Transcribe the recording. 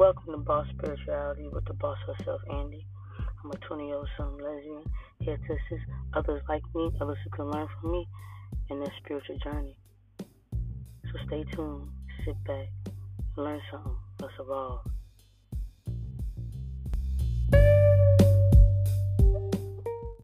Welcome to Boss Spirituality with the boss herself, Andy. I'm a 20 year old son lesbian here to assist others like me, others who can learn from me in their spiritual journey. So stay tuned, sit back, learn something. Let's evolve.